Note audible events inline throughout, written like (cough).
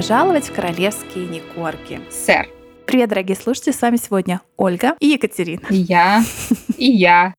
пожаловать в королевские Никорки. Сэр. Привет, дорогие слушатели, с вами сегодня Ольга и Екатерина. И я, и я.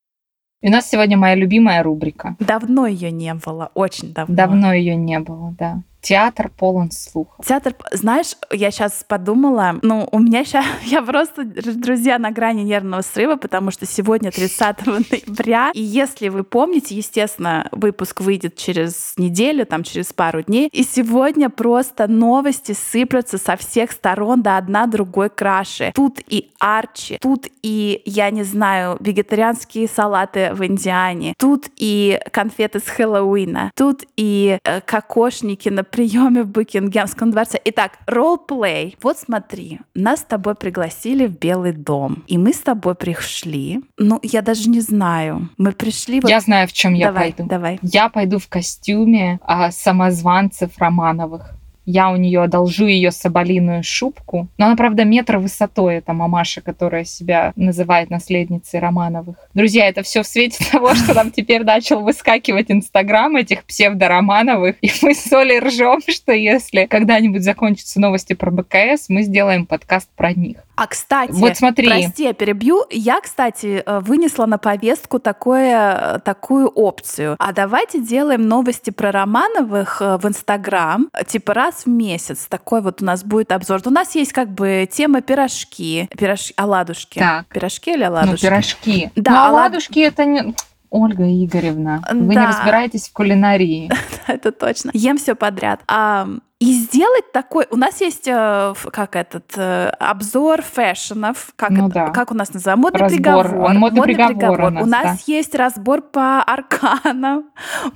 И у нас сегодня моя любимая рубрика. Давно ее не было, очень давно. Давно ее не было, да. Театр полон слухов. Театр, знаешь, я сейчас подумала, ну, у меня сейчас, (laughs) я просто, друзья, на грани нервного срыва, потому что сегодня 30 (laughs) ноября, и если вы помните, естественно, выпуск выйдет через неделю, там, через пару дней, и сегодня просто новости сыплются со всех сторон, да одна другой краше. Тут и Арчи, тут и, я не знаю, вегетарианские салаты в Индиане, тут и конфеты с Хэллоуина, тут и э, кокошники на приеме в Букингемском дворце. Итак, ролл-плей. Вот смотри, нас с тобой пригласили в Белый дом, и мы с тобой пришли. Ну, я даже не знаю. Мы пришли... Вот... Я знаю, в чем я давай, пойду. Давай. Я пойду в костюме а, самозванцев Романовых я у нее одолжу ее соболиную шубку. Но она, правда, метр высотой, это мамаша, которая себя называет наследницей Романовых. Друзья, это все в свете (laughs) того, что нам теперь начал выскакивать Инстаграм этих псевдоромановых. И мы с Олей ржем, что если когда-нибудь закончатся новости про БКС, мы сделаем подкаст про них. А, кстати, вот смотри. прости, я перебью. Я, кстати, э, вынесла на повестку такое, такую опцию. А давайте делаем новости про Романовых э, в Инстаграм, типа раз в месяц. Такой вот у нас будет обзор. У нас есть как бы тема пирожки. Пирож... Оладушки. Так. Пирожки или Ну, оладушки? пирожки. Да, Но олад- оладушки это не... Ольга Игоревна, вы Да. не разбираетесь в кулинарии. (laughs) Это точно. Ем все подряд. А, и сделать такой... У нас есть, э, как этот, э, обзор фэшенов. Как, Ну это- да. как у нас называется? Модный Разбор. приговор. Модный приговор у нас, нас есть разбор по арканам.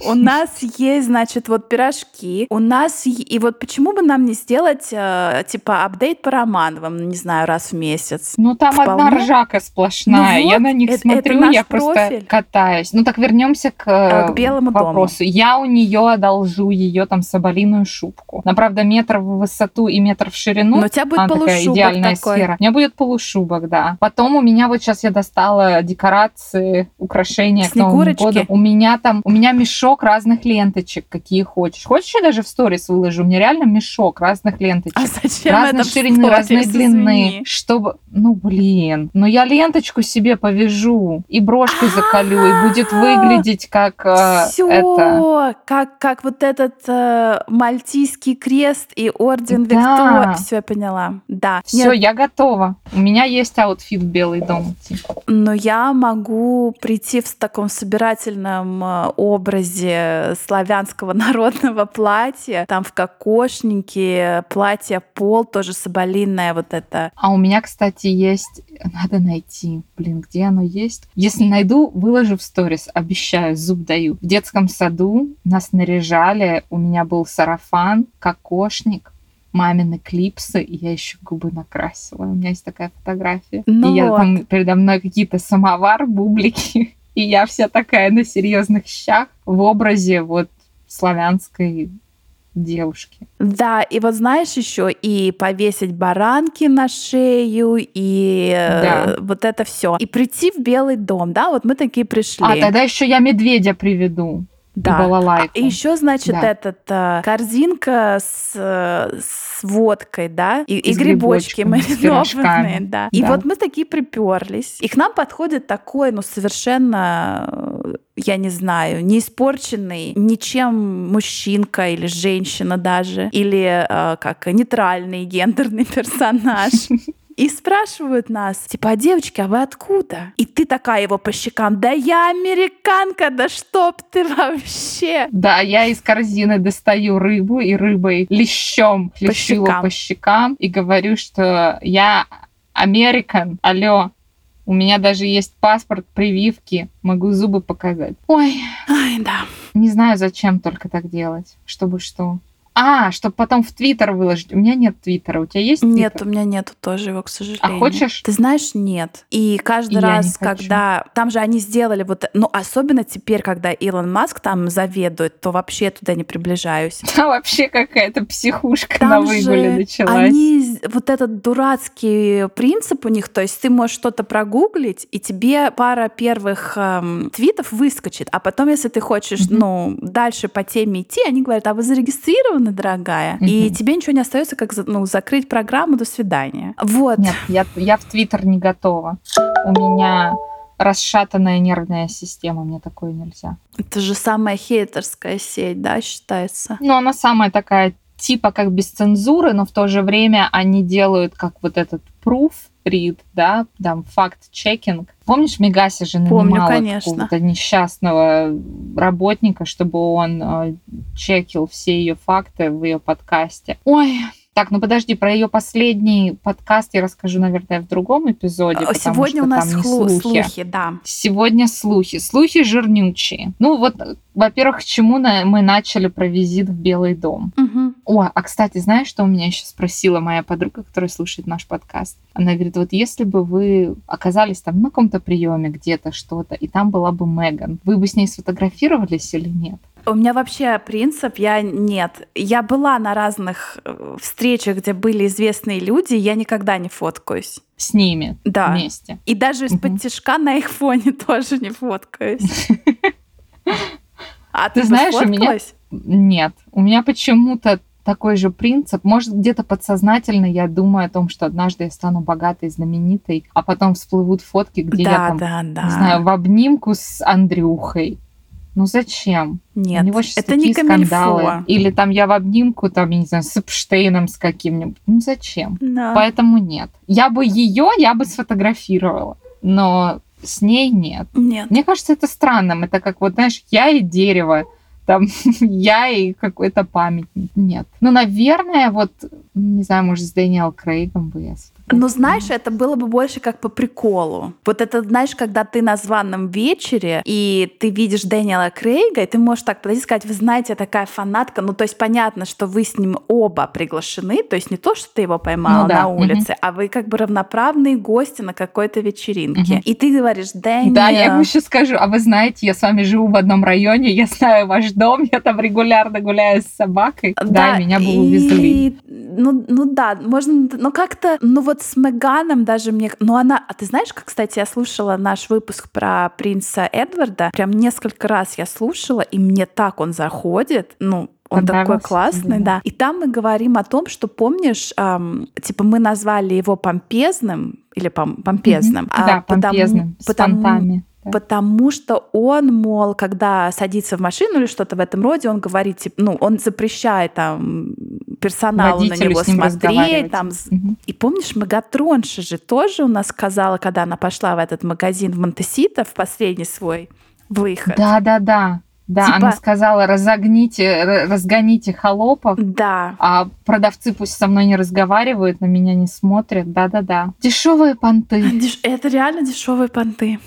У (laughs) нас есть, значит, вот пирожки. У нас... И вот почему бы нам не сделать, э, типа, апдейт по Романовым, не знаю, раз в месяц? Ну, там одна ржака сплошная. Ну я на них это- смотрю, это я просто профиль. катаюсь. Ну, так вернемся к, Э, к Белому дому. вопросу. Я у нее одолжу ее там соболиную шубку. Она, правда, метр в высоту и метр в ширину. Но у тебя будет Она такая полушубок идеальная такой. сфера. У меня будет полушубок, да. Потом у меня вот сейчас я достала декорации, украшения к Новому Снегурочки? году. У меня там, у меня мешок разных ленточек, какие хочешь. Хочешь, я даже в сторис выложу? У меня реально мешок разных ленточек А зачем разной это ширины, разной сторис, длины, извини? чтобы, ну блин, ну я ленточку себе повяжу и брошкой заколю, и будет выглядеть как э, это. как, как вот этот э, мальтийский крест и орден Да. Виктория. Все, я поняла. Да. Все, Нет, я готова. У меня есть outfit Белый дом. идти. но я могу прийти в таком собирательном э, образе славянского (laughs) народного платья. Там в кокошнике, платье пол, тоже соболиное вот это. А у меня, кстати, есть, надо найти, блин, где оно есть. Если найду, выложу в сторис, обещаю, зуб даю. В детском саду нас наряжали, у меня был сарафан, кокошник, мамины клипсы, и я еще губы накрасила. У меня есть такая фотография. Ну и я вот. там передо мной какие-то самовар, бублики, (laughs) и я вся такая на серьезных щах в образе вот славянской девушки. Да, и вот знаешь еще и повесить баранки на шею, и э, Да. вот это все. И прийти в Белый дом, да, вот мы такие пришли. А тогда еще я медведя приведу. Да. И балалайку. И еще, значит, Да. этот э, корзинка с, с водкой, да, и, и с грибочки маринованные, да. И Да. вот мы такие приперлись. И к нам подходит такой, ну, совершенно, я не знаю, не испорченный ничем мужчинка или женщина даже, или э, как нейтральный гендерный персонаж. (laughs) И спрашивают нас, типа, а девочки, а вы откуда? И ты такая его по щекам, да я американка, да чтоб ты вообще. Да, я из корзины достаю рыбу и рыбой лещом его щекам. по щекам и говорю, что я Американ, алло, у меня даже есть паспорт, прививки, могу зубы показать. Ой, Ай, да. не знаю, зачем только так делать, чтобы что. А, чтобы потом в Твиттер выложить. У меня нет Твиттера. У тебя есть Нет, Твиттер? у меня нету тоже его, к сожалению. А хочешь? Ты знаешь, нет. И каждый И раз, когда... Там же они сделали вот... Ну, особенно теперь, когда Илон Маск там заведует, то вообще туда не приближаюсь. (laughs) Там вообще какая-то психушка Там на выгуле же началась. Они, вот этот дурацкий принцип у них, то есть ты можешь что-то прогуглить, и тебе пара первых эм, твитов выскочит, а потом, если ты хочешь, Мгм. ну, дальше по теме идти, они говорят, а вы зарегистрированы востребованный, дорогая, Мгм. и тебе ничего не остается, как ну, закрыть программу, до свидания. Вот. Нет, я, я в Твиттер не готова. У меня расшатанная нервная система, мне такое нельзя. Это же самая хейтерская сеть, да, считается? Но она самая такая типа как без цензуры, но в то же время они делают как вот этот proof read, да, там факт-чекинг. Помнишь, Мегаси же Помню, нанимала конечно. какого-то несчастного работника, чтобы он э, чекил все ее факты в ее подкасте. Ой, так, ну подожди, про ее последний подкаст я расскажу, наверное, в другом эпизоде. А, Сегодня у нас хлу- слухи. слухи, да. Сегодня слухи. Слухи жирнючие. Ну вот, э, во-первых, к чему на- мы начали про визит в Белый дом? Мгм. О, а кстати, знаешь, что у меня еще спросила моя подруга, которая слушает наш подкаст? Она говорит, вот если бы вы оказались там на каком-то приеме где-то что-то, и там была бы Меган, вы бы с ней сфотографировались или нет? У меня вообще принцип, я нет. Я была на разных э, встречах, где были известные люди, я никогда не фоткаюсь. С ними Да. вместе. И даже из-под Мгм. тишка на их фоне (laughs) тоже не фоткаюсь. (laughs) А ты, Ты знаешь, у меня-? Нет, у меня почему-то такой же принцип. Может, где-то подсознательно я думаю о том, что однажды я стану богатой, знаменитой, а потом всплывут фотки, где я Да, там, да, да. не знаю, в обнимку с Андрюхой. Ну зачем? Нет, У него сейчас это такие не скандалы. камильфо. Или там я в обнимку, там, я не знаю, с Эпштейном с каким-нибудь. Ну зачем? Да. Поэтому нет. Я бы ее, я бы сфотографировала. Но с ней нет. Нет. Мне кажется, это странным. Это как вот, знаешь, я и дерево. Там (laughs) я и какой-то памятник. Нет. Ну, наверное, вот, не знаю, может, с Дэниел Крейгом бы я Ну, знаешь, это было бы больше как по приколу. Вот это, знаешь, когда ты на званом вечере, и ты видишь Дэниела Крейга, и ты можешь так подойти и сказать, вы знаете, я такая фанатка. Ну, то есть понятно, что вы с ним оба приглашены, то есть не то, что ты его поймала Ну да, на улице, а вы как бы равноправные гости на какой-то вечеринке. Мгм. И ты говоришь, Дэниел... Да, я ему еще скажу, а вы знаете, я с вами живу в одном районе, я знаю ваш дом, я там регулярно гуляю с собакой. Да, и меня бы увезли. и- Ну, ну да, можно, ну как-то, ну вот с Меганом даже мне, ну она, а ты знаешь, как, кстати, я слушала наш выпуск про принца Эдварда, прям несколько раз я слушала, и мне так он заходит, ну, он такой классный, да. И там мы говорим о том, что, помнишь, ам, типа мы назвали его помпезным, или пом- помпезным. а Да, потому- помпезным, с потому- понтами. Да. Потому что он, мол, когда садится в машину или что-то в этом роде, он говорит, типа, ну, он запрещает там персоналу на Водителю него с ним смотреть. Там. Мгм. И помнишь, Мегатронша же тоже у нас сказала, когда она пошла в этот магазин в Монтесито в последний свой выход. Да, да, да. Да, Типа- она сказала, разогните, разгоните холопов, Да. а продавцы пусть со мной не разговаривают, на меня не смотрят. Да-да-да. Дешевые понты. Это реально дешевые понты.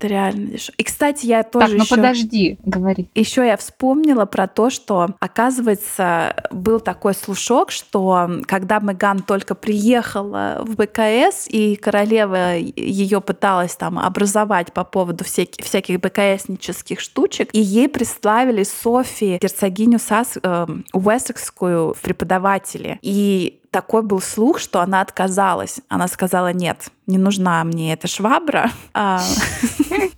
Это реально дешево. И, кстати, я тоже Так, ну еще... подожди, говори. Еще я вспомнила про то, что, оказывается, был такой слушок, что когда Меган только приехала в БКС, и королева ее пыталась там образовать по поводу всяких, всяких БКСнических штучек, и ей представили Софи, герцогиню Сас, э, Уэссекскую в преподаватели. И такой был слух, что она отказалась. Она сказала, нет, не нужна мне эта швабра. (laughs) А,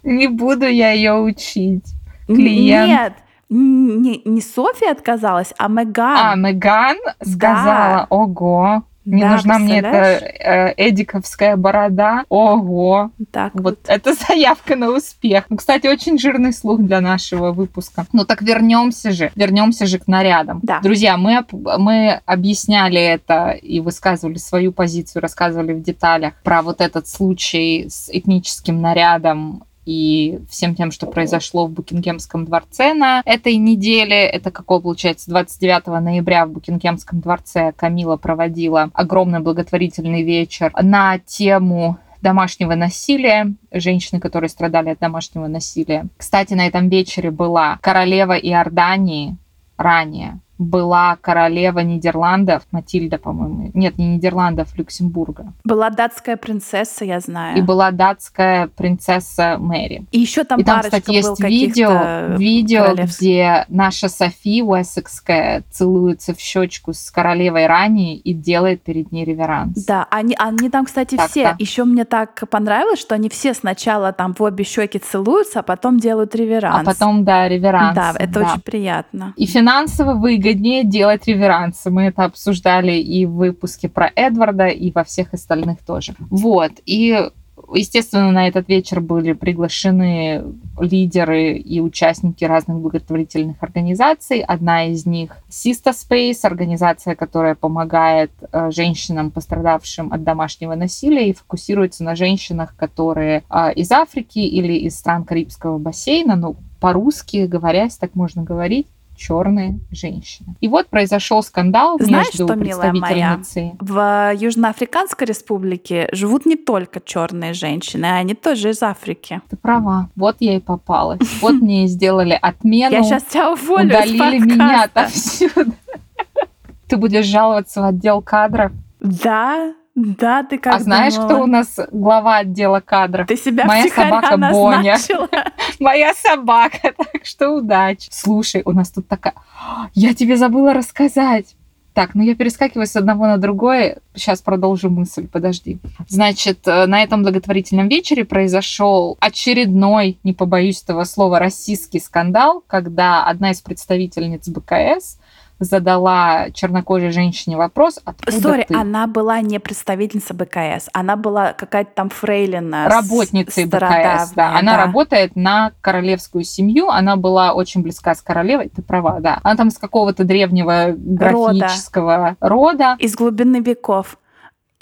Не буду я ее учить. Клиент. Нет, не, не София отказалась, а Меган. А, Меган сказала, ого, не Да, нужна мне эта э, эдиковская борода. Ого, Так вот это (laughs) заявка на успех. Ну, кстати, очень жирный слух для нашего выпуска. Ну так вернемся же, вернемся же к нарядам. Да. Друзья, мы, мы объясняли это и высказывали свою позицию, рассказывали в деталях про вот этот случай с этническим нарядом и всем тем, что произошло в Букингемском дворце на этой неделе. Это какого, получается, 29 ноября в Букингемском дворце Камила проводила огромный благотворительный вечер на тему домашнего насилия, женщины, которые страдали от домашнего насилия. Кстати, на этом вечере была королева Иордании ранее, была королева Нидерландов, Матильда, по-моему, нет, не Нидерландов, Люксембурга, была датская принцесса, я знаю. и была датская принцесса Мэри. И еще там И там, кстати, есть видео, видео, где наша Софи Уэссекская целуется в щечку с королевой Рани и делает перед ней реверанс. Да, они, они там, кстати, Так-то. все. Еще мне так понравилось, что они все сначала там в обе щеки целуются, а потом делают реверанс. А потом, да, реверанс. Да, это очень приятно. И финансово выгоднее вреднее делать реверансы. Мы это обсуждали и в выпуске про Эдварда, и во всех остальных тоже. Вот. И Естественно, на этот вечер были приглашены лидеры и участники разных благотворительных организаций. Одна из них Sista Space, организация, которая помогает э, женщинам, пострадавшим от домашнего насилия, и фокусируется на женщинах, которые э, из Африки или из стран Карибского бассейна, ну, по-русски говоря, так можно говорить, черные женщины. И вот произошел скандал Знаешь, между что, милая моя, в Южноафриканской республике живут не только черные женщины, а они тоже из Африки. Ты права. Вот я и попалась. (laughs) Вот мне и сделали отмену. Я сейчас тебя уволю Удалили меня отовсюду. (laughs) Ты будешь жаловаться в отдел кадров? Да, да, ты как А знаешь, думала? кто у нас глава отдела кадров? Ты себя Моя собака Боня. (laughs) Моя собака, (laughs) так что удачи. Слушай, у нас тут такая... Я тебе забыла рассказать. Так, ну я перескакиваю с одного на другое. Сейчас продолжу мысль, подожди. Значит, э, на этом благотворительном вечере произошел очередной, не побоюсь этого слова, российский скандал, когда одна из представительниц БКС задала чернокожей женщине вопрос, откуда Сори, ты? она была не представительница БКС, она была какая-то там фрейлина. Работницей БКС, да. Она работает на королевскую семью, она была очень близка с королевой, ты права, да. Она там с какого-то древнего графического рода, Из глубины веков.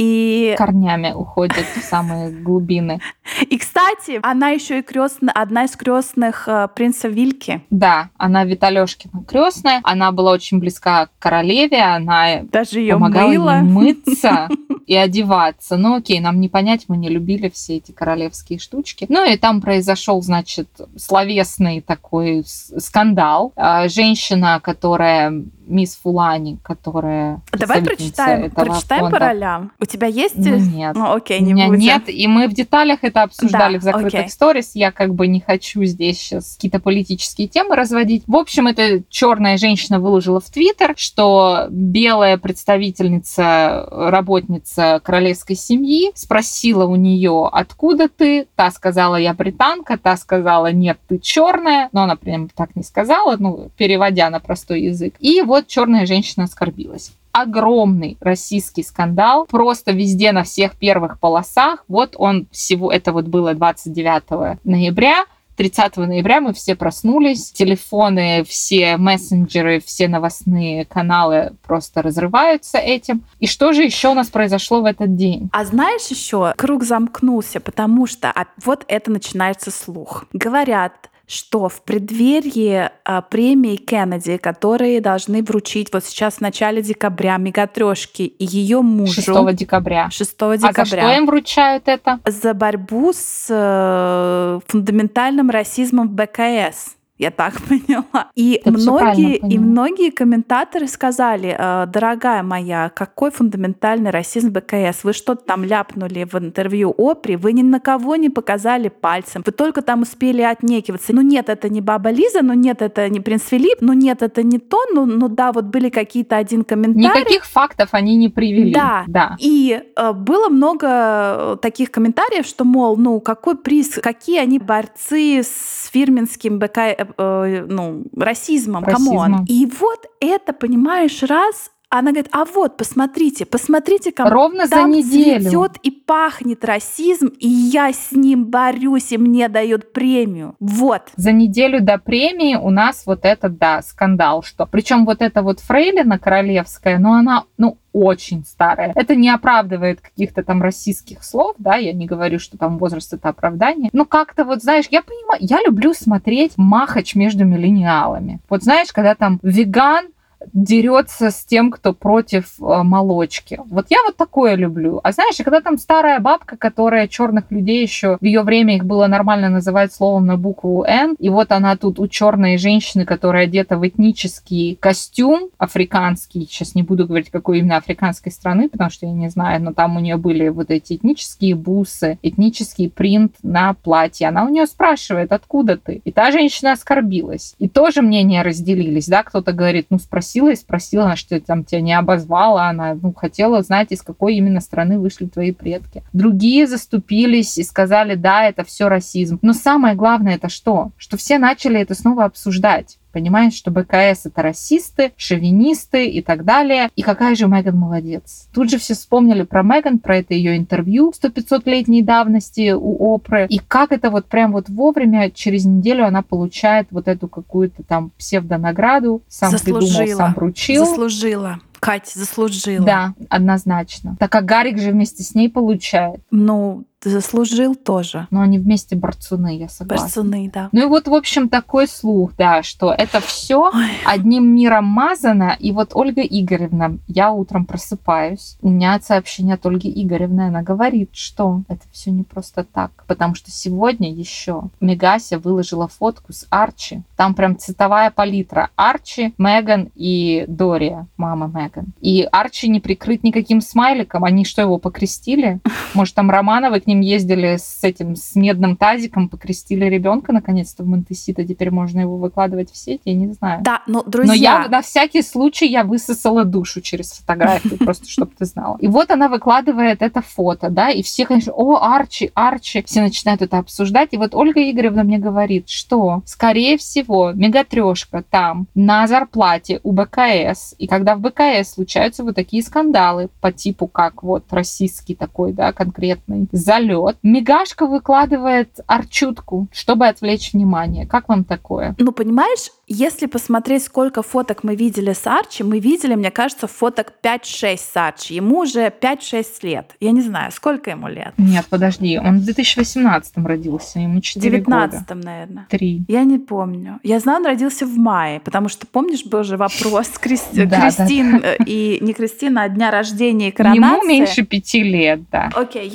И, корнями уходит в самые глубины. и, кстати, она еще и крестная, одна из крестных э, принца Вильки. Да, она Виталешкина крестная, она была очень близка к королеве, она Даже ее помогала мыла. мыться (laughs) и одеваться. Ну окей, нам не понять, мы не любили все эти королевские штучки. Ну и там произошел, значит, словесный такой скандал. А, Женщина, которая мисс Фулани, которая Давай прочитаем, прочитаем фонда. по ролям. У тебя есть? Ну, нет. Ну, окей, У не меня будем. нет, и мы в деталях это обсуждали Да, в закрытых окей. сторис. Я как бы не хочу здесь сейчас какие-то политические темы разводить. В общем, эта черная женщина выложила в Твиттер, что белая представительница, работница королевской семьи спросила у нее, откуда ты. Та сказала, я британка. Та сказала, нет, ты черная. Но она прям так не сказала, ну, переводя на простой язык. И вот черная женщина оскорбилась огромный российский скандал, просто везде на всех первых полосах. Вот он всего, это вот было 29 ноября, 30 ноября мы все проснулись, телефоны, все мессенджеры, все новостные каналы просто разрываются этим. И что же еще у нас произошло в этот день? А знаешь еще, круг замкнулся, потому что а, вот это начинается слух. Говорят, что в преддверии а, премии Кеннеди, которые должны вручить вот сейчас в начале декабря Мегатрешки и ее мужу 6 декабря. 6 А за что декабря им вручают это? за борьбу с э, фундаментальным расизмом в БКС. Я так (laughs) поняла. И Ты многие, и многие комментаторы сказали, «Э, дорогая моя, какой фундаментальный расизм БКС? Вы что-то там ляпнули в интервью Опри, вы ни на кого не показали пальцем, вы только там успели отнекиваться. Ну нет, это не Баба Лиза, ну нет, это не принц Филипп, ну нет, это не то, ну, ну да, вот были какие-то один комментарий. Никаких фактов они не привели. Да. да. И э, было много э, таких комментариев, что, мол, ну, какой приз, какие они борцы с фирменским БК, э, ну, расизмом, come on. И вот это, понимаешь, раз она говорит, а вот, посмотрите, посмотрите, ко Ровно за там неделю. цветет и пахнет расизм, и я с ним борюсь, и мне дают премию. Вот. за неделю до премии у нас вот этот, да, скандал, что... Причем вот эта вот фрейлина королевская, ну, она, ну, очень старая. Это не оправдывает каких-то там расистских слов, да, я не говорю, что там возраст это оправдание. Ну, как-то вот, знаешь, я понимаю, я люблю смотреть махач между миллениалами. Вот знаешь, когда там веган дерется с тем, кто против э, молочки. Вот я вот такое люблю. А знаешь, когда там старая бабка, которая черных людей еще в ее время их было нормально называть словом на букву Н, и вот она тут у черной женщины, которая одета в этнический костюм африканский, сейчас не буду говорить, какой именно африканской страны, потому что я не знаю, но там у нее были вот эти этнические бусы, этнический принт на платье. Она у нее спрашивает, откуда ты? И та женщина оскорбилась. И тоже мнения разделились, да, кто-то говорит, ну спросила и спросила, она что там тебя не обозвала, она ну, хотела знать, из какой именно страны вышли твои предки. Другие заступились и сказали, да, это все расизм. Но самое главное это что? Что все начали это снова обсуждать. Понимаешь, что БКС это расисты, шовинисты и так далее. И какая же Меган молодец. Тут же все вспомнили про Меган, про это ее интервью 100-500-летней давности у Опры. И как это вот прям вот вовремя, через неделю она получает вот эту какую-то там псевдонаграду. Сам Заслужила. придумал, сам вручил. Заслужила. Кать заслужила. Да, однозначно. Так как Гарик же вместе с ней получает. Ну, заслужил тоже. Но они вместе борцуны, я согласна. Борцуны, да. Ну и вот, в общем, такой слух, да, что это все одним миром мазано. И вот Ольга Игоревна, я утром просыпаюсь, у меня сообщение от Ольги Игоревны, она говорит, что это все не просто так. Потому что сегодня еще Мегася выложила фотку с Арчи. Там прям цветовая палитра. Арчи, Меган и Дория, мама Меган. И Арчи не прикрыт никаким смайликом. Они что, его покрестили? Может, там Романовы к ним ездили с этим, с медным тазиком, покрестили ребенка наконец-то в Монтесито, теперь можно его выкладывать в сети, я не знаю. Да, но, друзья... Но я на всякий случай я высосала душу через фотографию, (laughs) просто чтобы ты знала. И вот она выкладывает это фото, да, и все, конечно, о, Арчи, Арчи, все начинают это обсуждать, и вот Ольга Игоревна мне говорит, что, скорее всего, мегатрешка там на зарплате у БКС, и когда в БКС случаются вот такие скандалы по типу как вот российский такой, да, конкретный, за залет. Мигашка выкладывает арчутку, чтобы отвлечь внимание. Как вам такое? Ну, понимаешь, если посмотреть, сколько фоток мы видели с Арчи, мы видели, мне кажется, фоток 5-6 с Арчи. Ему уже 5-6 лет. Я не знаю, сколько ему лет? Нет, подожди, он в 2018 родился, ему 4 19 года. наверное. 3. Я не помню. Я знаю, он родился в мае, потому что, помнишь, был же вопрос (laughs) Кристин э, и не Кристина, а дня рождения и коронации. Ему меньше пяти лет, да. Окей,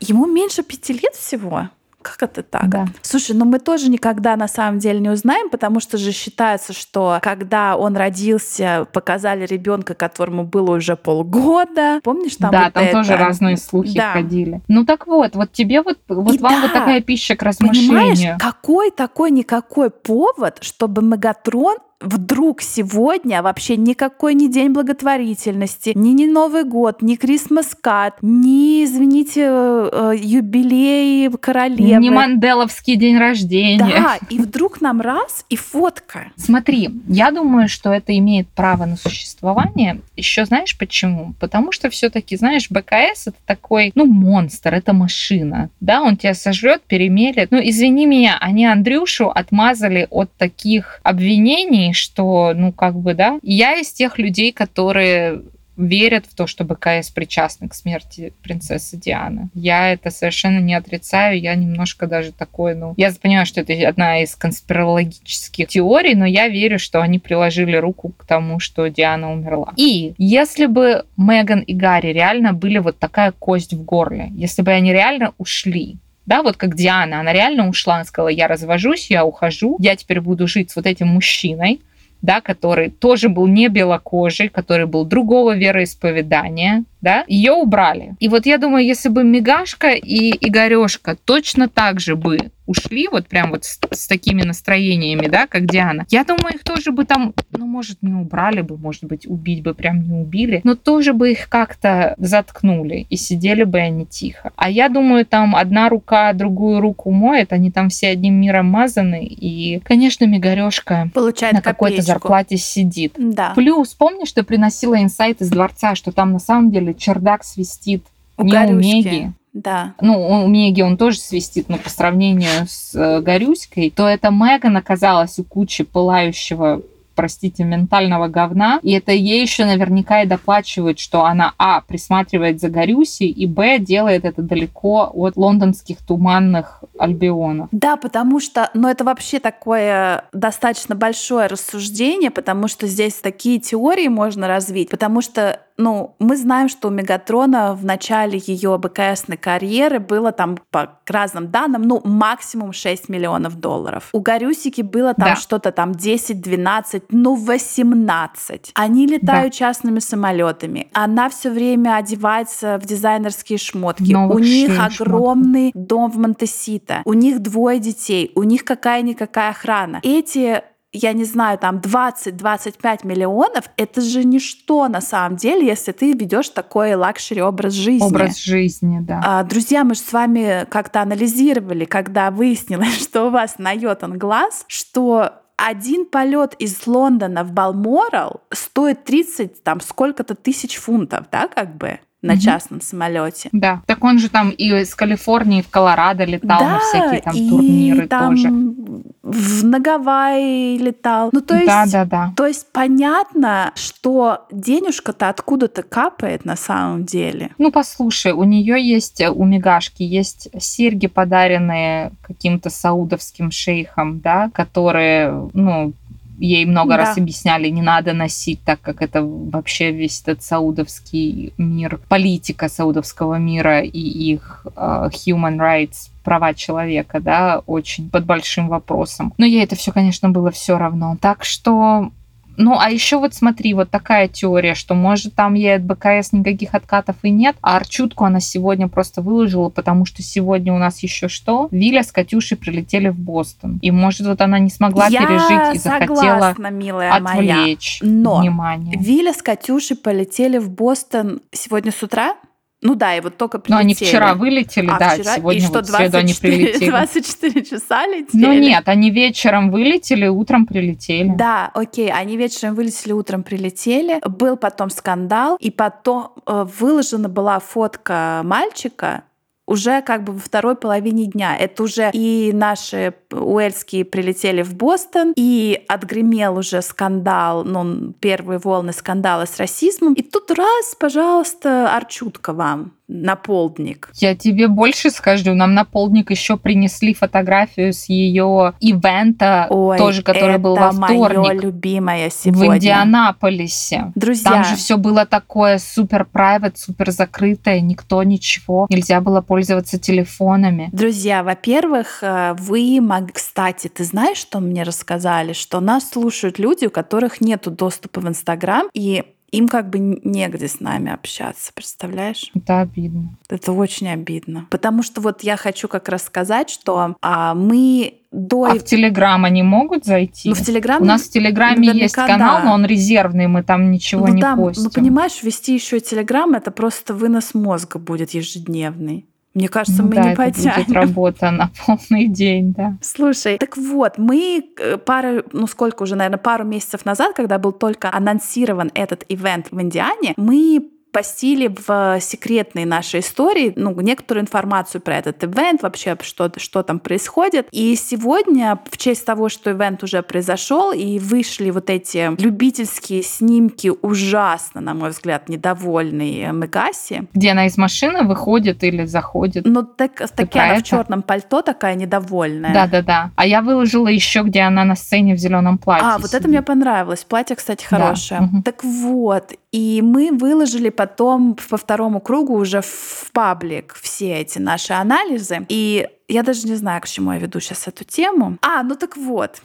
ему меньше пяти лет всего? Как это так? Да. Слушай, ну мы тоже никогда на самом деле не узнаем, потому что же считается, что когда он родился, показали ребенка, которому было уже полгода. Помнишь, там да, вот там это? тоже разные слухи Да. ходили. Ну так вот, вот тебе вот, вот И вам да, вот такая пища к Понимаешь, размышлению. какой такой никакой повод, чтобы Мегатрон вдруг сегодня вообще никакой ни день благотворительности, ни, ни Новый год, ни Крисмас Кат, ни, извините, э, э, юбилей королевы. Не Манделовский день рождения. Да, и вдруг нам раз и фотка. Смотри, я думаю, что это имеет право на существование. Еще знаешь почему? Потому что все-таки, знаешь, БКС это такой, ну, монстр, это машина. Да, он тебя сожрет, перемелет. Ну, извини меня, они Андрюшу отмазали от таких обвинений, что, ну, как бы, да. Я из тех людей, которые верят в то, что БКС причастны к смерти принцессы Дианы. Я это совершенно не отрицаю, я немножко даже такой, ну... Я понимаю, что это одна из конспирологических теорий, но я верю, что они приложили руку к тому, что Диана умерла. И если бы Меган и Гарри реально были вот такая кость в горле, если бы они реально ушли, да, вот как Диана, она реально ушла, она сказала, я развожусь, я ухожу, я теперь буду жить с вот этим мужчиной, да, который тоже был не белокожий, который был другого вероисповедания, да, ее убрали. И вот я думаю, если бы Мигашка и Игорешка точно так же бы ушли вот прям вот с, с такими настроениями, да, как Диана, я думаю, их тоже бы там, ну, может, не убрали бы, может быть, убить бы прям не убили, но тоже бы их как-то заткнули и сидели бы они тихо. А я думаю, там одна рука другую руку моет, они там все одним миром мазаны, и, конечно, Мигарешка Получает на какой-то зарплате сидит. Да. Плюс, помнишь, ты приносила инсайт из дворца, что там на самом деле чердак свистит У не у. Меги. Да. Ну, у Меги он тоже свистит, но по сравнению с э, Горюськой, то это Меган оказалась у кучи пылающего простите, ментального говна, и это ей еще наверняка и доплачивают, что она, а, присматривает за Горюсей, и, б, делает это далеко от лондонских туманных альбионов. Да, потому что, ну, это вообще такое достаточно большое рассуждение, потому что здесь такие теории можно развить, потому что ну, мы знаем, что у Мегатрона в начале ее БКСной карьеры было там по разным данным, ну, максимум 6 миллионов долларов. У Горюсики было там Да. что-то там 10, 12, ну, 18. Они летают частными самолетами. Она все время одевается в дизайнерские шмотки. Новых у них огромный дом в Монтесито. У них двое детей. У них какая-никакая охрана. Эти я не знаю, там 20-25 миллионов, это же ничто на самом деле, если ты ведешь такой luxury образ жизни. Образ жизни, да. А, Друзья, мы же с вами как-то анализировали, когда выяснилось, (laughs) что у вас наметан глаз, что один полет из Лондона в Балморал стоит 30 там сколько-то тысяч фунтов, да, как бы на угу. частном самолете. Да. Так он же там и из Калифорнии в Колорадо летал да, на всякие там и турниры там тоже. В на Гавайи летал. Ну, то есть, да, да, да. То есть понятно, что денежка-то откуда-то капает на самом деле. Ну, послушай, у нее есть, у Мегашки есть серьги, подаренные каким-то саудовским шейхом, да, которые, ну, ей много да. раз объясняли, не надо носить, так как это вообще весь этот саудовский мир, политика саудовского мира и их uh, human rights права человека, да, очень под большим вопросом. Но ей это все, конечно, было все равно. Так что ну, а еще вот смотри, вот такая теория, что может там ей от БКС никаких откатов и нет, а Арчутку она сегодня просто выложила, потому что сегодня у нас еще что? Виля с Катюшей прилетели в Бостон. И может вот она не смогла Я пережить и захотела милая отвлечь моя. Но внимание. Виля с Катюшей полетели в Бостон сегодня с утра? Ну да, и вот только прилетели. Ну, они вчера вылетели, а, да, вчера? сегодня и что, вот 24, они прилетели. 24 часа летели? Ну нет, они вечером вылетели, утром прилетели. Да, окей, они вечером вылетели, утром прилетели. Был потом скандал, и потом э, выложена была фотка мальчика, уже как бы во второй половине дня. Это уже и наши уэльские прилетели в Бостон, и отгремел уже скандал, ну, первые волны скандала с расизмом. И тут раз, пожалуйста, Арчутка вам на полдник. Я тебе больше скажу, нам на полдник еще принесли фотографию с ее ивента, Ой, тоже, который был во вторник. Мое любимое сегодня. В Индианаполисе. Друзья. Там же все было такое супер private, супер закрытое, никто ничего. Нельзя было пользоваться телефонами. Друзья, во-первых, э, вы могли... Кстати, ты знаешь, что мне рассказали? Что нас слушают люди, у которых нет доступа в Инстаграм, и им как бы негде с нами общаться, представляешь? Это обидно. Это очень обидно. Потому что вот я хочу как раз сказать, что а, мы до... А в Телеграм они могут зайти? Ну, в Телеграм... У нас в Телеграме есть канал, да. но он резервный, мы там ничего ну, не там, постим. Ну, понимаешь, ввести еще Телеграм, это просто вынос мозга будет ежедневный. Мне кажется, ну, мы да, не потянем. будет работа на полный день, да. Слушай, так вот, мы э, пару, ну сколько уже, наверное, пару месяцев назад, когда был только анонсирован этот ивент в Индиане, мы постили в секретной нашей истории ну, некоторую информацию про этот ивент, вообще что, что там происходит. И сегодня, в честь того, что ивент уже произошел, и вышли вот эти любительские снимки ужасно, на мой взгляд, недовольной Мегаси. Где она из машины выходит или заходит? Ну, так, таки она в черном пальто такая недовольная. Да-да-да. А я выложила еще, где она на сцене в зеленом платье. А, вот это мне понравилось. Платье, кстати, хорошее. Да. Так вот, и мы выложили потом по второму кругу уже в паблик все эти наши анализы. И я даже не знаю, к чему я веду сейчас эту тему. А, ну так вот.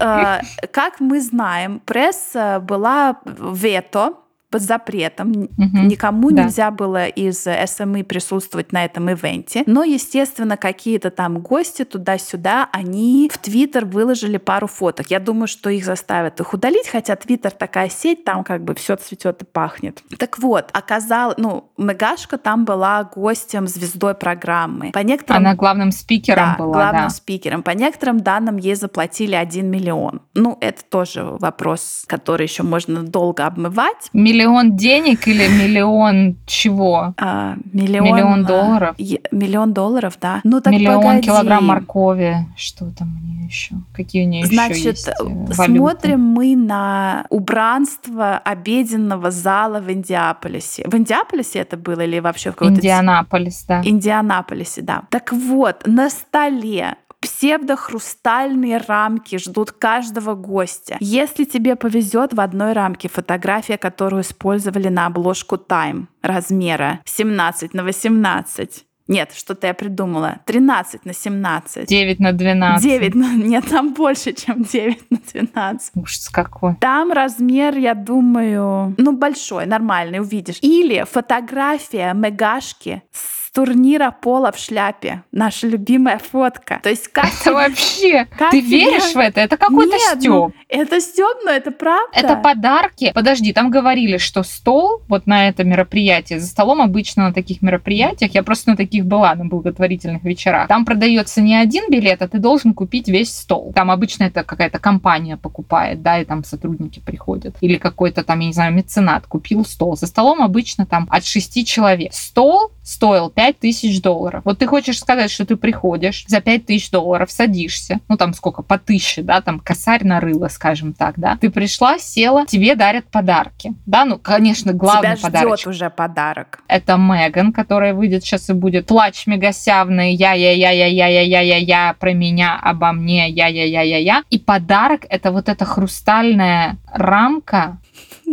Э, как мы знаем, пресса была вето под запретом. Угу, Никому да. нельзя было из СМИ присутствовать на этом ивенте. Но, естественно, какие-то там гости туда-сюда, они в Твиттер выложили пару фоток. Я думаю, что их заставят их удалить, хотя Твиттер такая сеть, там как бы все цветет и пахнет. Так вот, оказалось, ну, Мегашка там была гостем, звездой программы. По некоторым... Она главным спикером да, была, главным да. спикером. По некоторым данным, ей заплатили 1 миллион. Ну, это тоже вопрос, который еще можно долго обмывать. Миллион Миллион денег или миллион чего? А, миллион, миллион долларов? Е- миллион долларов, да. Ну так Миллион погоди. килограмм моркови. Что там у нее еще? Какие у нее Значит, еще есть э, смотрим мы на убранство обеденного зала в Индиаполисе. В Индиаполисе это было или вообще в каком-то... Индианаполис, да. Индианаполисе, да. Так вот, на столе Псевдохрустальные рамки ждут каждого гостя. Если тебе повезет, в одной рамке фотография, которую использовали на обложку Time размера 17 на 18. Нет, что-то я придумала. 13 на 17. 9 на 12. 9 на... Нет, там больше, чем 9 на 12. Ужас какой. Там размер, я думаю, ну, большой, нормальный, увидишь. Или фотография Мегашки с турнира пола в шляпе. Наша любимая фотка. То есть как Это тебе- (laughs) вообще... как Ты тебе- веришь в это? Это какой-то Нет, стёб. ну, это стёб, но это правда. Это подарки. Подожди, там говорили, что стол вот на это мероприятие, за столом обычно на таких мероприятиях, я просто на таких была, на благотворительных вечерах, там продается не один билет, а ты должен купить весь стол. Там обычно это какая-то компания покупает, да, и там сотрудники приходят. Или какой-то там, я не знаю, меценат купил стол. За столом обычно там от шести человек. Стол стоил 5000 долларов. Вот ты хочешь сказать, что ты приходишь за 5000 долларов, садишься, ну там сколько, по тысяче, да, там косарь нарыла, скажем так, да. Ты пришла, села, тебе дарят подарки, да, ну, конечно, главный Тебя подарок уже подарок. это Меган, которая выйдет сейчас и будет плач мегасявный, я-я-я-я-я-я-я-я, про меня, обо мне, я-я-я-я-я. И подарок — это вот эта хрустальная рамка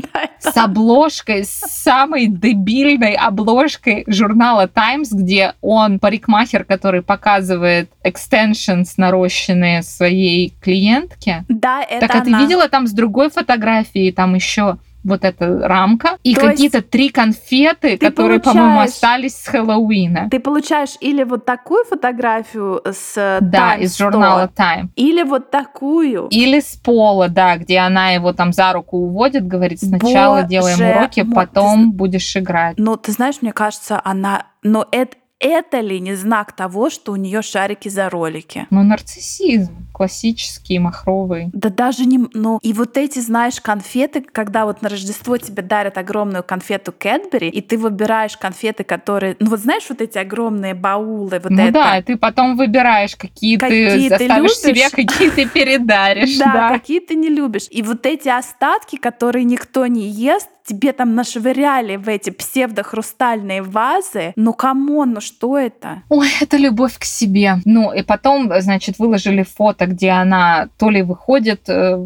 (laughs) с обложкой, с самой дебильной обложкой журнала Times, где он парикмахер, который показывает extensions нарощенные своей клиентке. Да, это Так, а ты она. видела там с другой фотографии, там еще вот эта рамка и То какие-то три конфеты, ты которые, по-моему, остались с Хэллоуина. Ты получаешь или вот такую фотографию с э, Да, Time из Store, журнала Time. или вот такую. Или с пола, да, где она его там за руку уводит, говорит, сначала Боже делаем уроки, мой, потом будешь играть. Но ты знаешь, мне кажется, она... Но это, это ли не знак того, что у нее шарики за ролики? Ну, нарциссизм классический, махровый. Да даже не... Ну, и вот эти, знаешь, конфеты, когда вот на Рождество тебе дарят огромную конфету Кэтбери, и ты выбираешь конфеты, которые... Ну, вот знаешь, вот эти огромные баулы, вот ну это... да, и ты потом выбираешь, какие, Какие ты ты оставишь любишь. себе, какие ты (laughs) передаришь. Да, да. какие ты не любишь. И вот эти остатки, которые никто не ест, тебе там нашвыряли в эти псевдохрустальные вазы. Ну, come on, ну что это? Ой, это любовь к себе. Ну, и потом, значит, выложили фото, где она то ли выходит, э,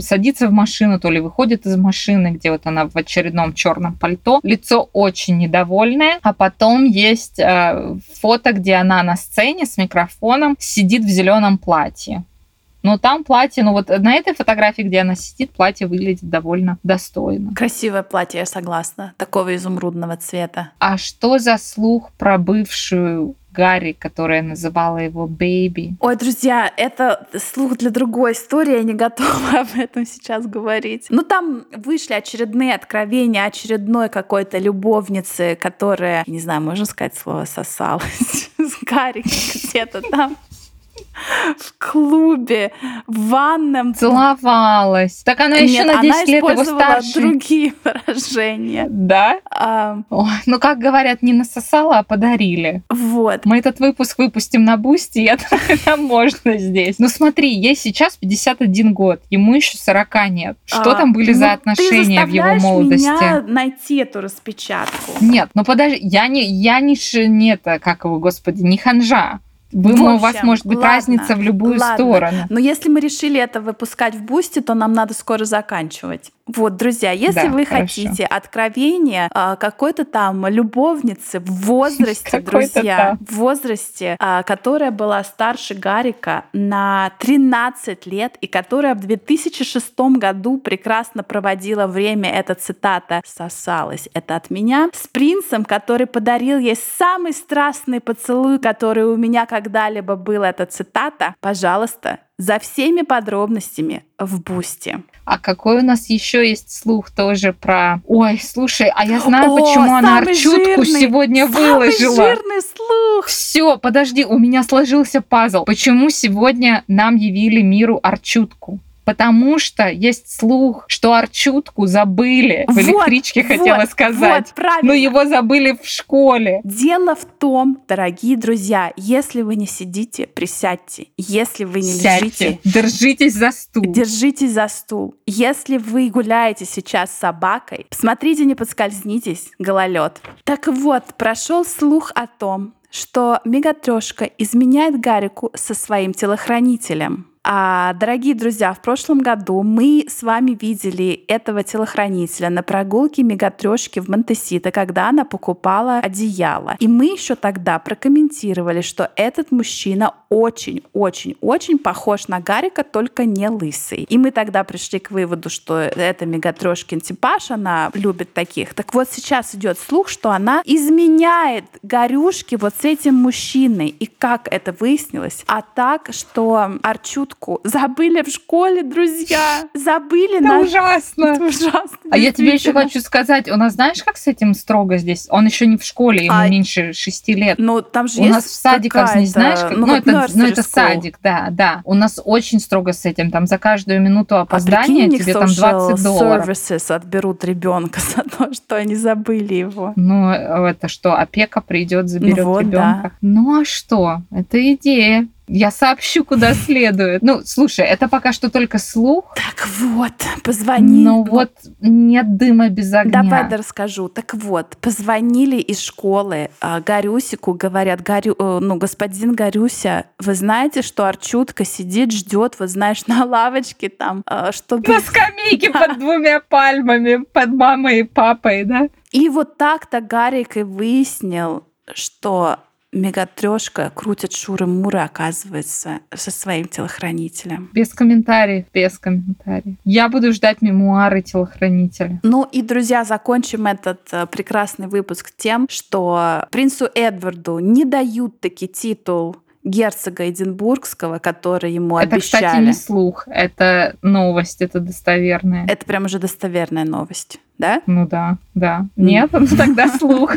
садится в машину, то ли выходит из машины, где вот она в очередном черном пальто. Лицо очень недовольное. А потом есть э, фото, где она на сцене с микрофоном сидит в зеленом платье. Но там платье, ну вот на этой фотографии, где она сидит, платье выглядит довольно достойно. Красивое платье, я согласна. Такого изумрудного цвета. А что за слух про бывшую Гарри, которая называла его Бэйби? Ой, друзья, это слух для другой истории, я не готова (laughs) об этом сейчас говорить. Ну, там вышли очередные откровения очередной какой-то любовницы, которая, не знаю, можно сказать слово «сосалась» (laughs) с Гарри где-то там в клубе, в ванном. Целовалась. Так она еще Нет, на 10 она лет его старше. другие (laughs) выражения. Да? А, Ой, ну, как говорят, не насосала, а подарили. вот. Мы этот выпуск выпустим на Boosty, я (laughs) думаю, нам можно здесь. Ну смотри, ей сейчас 51 год, ему еще 40 нет. Что А, там были за ну, отношения в его молодости? меня найти эту распечатку. Нет, ну подожди, я не, я не, не это, как его, господи, не ханжа. Вы, В ну, у вас общем, может быть ладно, разница в любую ладно. сторону. Но если мы решили это выпускать в бусте, то нам надо скоро заканчивать. Вот, друзья, если Да, вы хорошо. хотите откровения а, какой-то там любовницы в возрасте, (laughs) друзья, в возрасте, а, которая была старше Гарика на 13 лет и которая в 2006 году прекрасно проводила время, эта цитата сосалась, это от меня, с принцем, который подарил ей самый страстный поцелуй, который у меня когда-либо был, эта цитата, пожалуйста, за всеми подробностями в бусте. А какой у нас еще есть слух тоже про... Ой, слушай, а я знаю, О, почему она самый Арчутку жирный, сегодня Самый выложила. жирный слух! Все, подожди, у меня сложился пазл. Почему сегодня нам явили миру Арчутку? Потому что есть слух, что Арчутку забыли в Вот, электричке, хотела вот, сказать. Вот, правильно. Но его забыли в школе. Дело в том, дорогие друзья, если вы не сидите, присядьте. Если вы не Сядьте, лежите, держитесь за стул. держитесь за стул. Если вы гуляете сейчас с собакой, посмотрите, не подскользнитесь, гололед. Так вот, прошел слух о том, что Мегатрешка изменяет Гарику со своим телохранителем. А, дорогие друзья, в прошлом году мы с вами видели этого телохранителя на прогулке мегатрешки в Монтесито, когда она покупала одеяло. И мы еще тогда прокомментировали, что этот мужчина очень-очень-очень похож на Гарика, только не лысый. И мы тогда пришли к выводу, что это мегатрешкин типаж, она любит таких. Так вот сейчас идет слух, что она изменяет Гарюшки вот с этим мужчиной. И как это выяснилось? А так, что Арчутку забыли в школе, друзья. Забыли это на... ужасно. Это ужасно. А я тебе еще хочу сказать, у нас знаешь, как с этим строго здесь? Он еще не в школе, ему а... меньше шести лет. Ну, там же у нас в садиках, не знаешь, как... ну, ну, это, ну, это садик, да, да. У нас очень строго с этим. Там за каждую минуту а опоздания а тебе там 20 долларов. services отберут ребенка (laughs) за то, что они забыли его. Ну, это что, опека придет, заберет ну, вот, ребенка. Да. Ну а что? Это идея. Я сообщу, куда (laughs) следует. Ну, слушай, это пока что только слух. Так вот, позвони. Но вот нет дыма без огня. Давай да расскажу. Так вот, позвонили из школы а, Гарюсику, говорят, Гарю, э, ну, господин Гарюся, вы знаете, что Арчутка сидит, ждет, вот знаешь, (laughs) на лавочке там, а, чтобы... На скамейке (laughs) под двумя пальмами, под мамой и папой, да? И вот так-то Гарик и выяснил, что мегатрешка крутит шуры-муры, оказывается, со своим телохранителем. Без комментариев, без комментариев. Я буду ждать мемуары телохранителя. Ну и, друзья, закончим этот э, прекрасный выпуск тем, что принцу Эдварду не дают таки титул герцога Эдинбургского, который ему это, обещали. Это, кстати, не слух, это новость, это достоверная. Это прям уже достоверная новость, да? Ну да, да. Нет, ну тогда слух.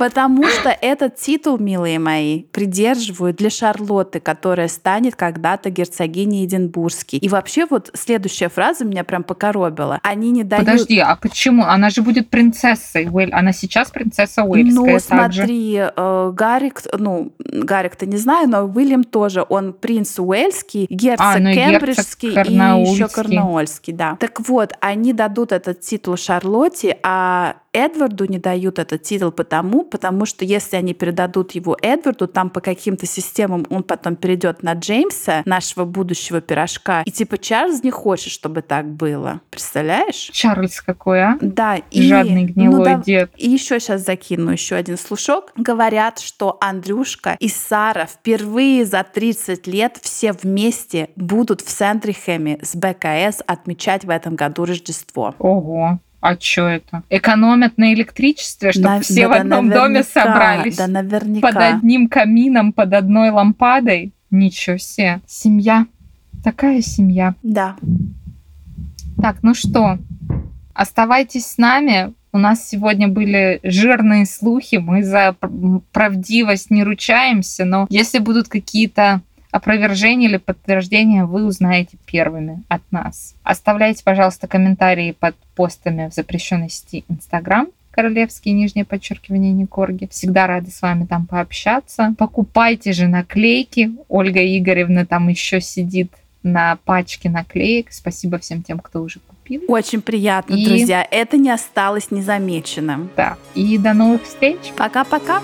Потому что этот титул, милые мои, придерживают для Шарлотты, которая станет когда-то герцогиней Эдинбургской. И вообще вот следующая фраза меня прям покоробила. Они не дают... Подожди, а почему? Она же будет принцессой Уэль. Она сейчас принцесса Уэльская Ну, смотри, э, Гарик, ну, Гарик-то не знаю, но Уильям тоже. Он принц Уэльский, герцог а, ну Кембриджский и, и еще Корнуольский, да. Так вот, они дадут этот титул Шарлотте, а Эдварду не дают этот титул потому, потому что если они передадут его Эдварду, там по каким-то системам он потом перейдет на Джеймса, нашего будущего пирожка. И типа Чарльз не хочет, чтобы так было. Представляешь? Чарльз какой, а? Да. И, Жадный ну гнилой ну, да, дед. И еще сейчас закину еще один слушок. Говорят, что Андрюшка и Сара впервые за 30 лет все вместе будут в Сентрихеме с БКС отмечать в этом году Рождество. Ого. А что это? Экономят на электричестве, чтобы на, все да, в одном доме собрались. Да, наверняка. Под одним камином, под одной лампадой. Ничего себе. Семья. Такая семья. Да. Так, ну что, оставайтесь с нами. У нас сегодня были жирные слухи, мы за правдивость не ручаемся, но если будут какие-то опровержение или подтверждение вы узнаете первыми от нас. Оставляйте, пожалуйста, комментарии под постами в запрещенной сети Инстаграм королевские нижнее подчеркивание Никорги. Всегда рады с вами там пообщаться. Покупайте же наклейки. Ольга Игоревна там еще сидит на пачке наклеек. Спасибо всем тем, кто уже купил. Очень приятно, и... друзья. Это не осталось незамеченным. Да. И до новых встреч. Пока-пока.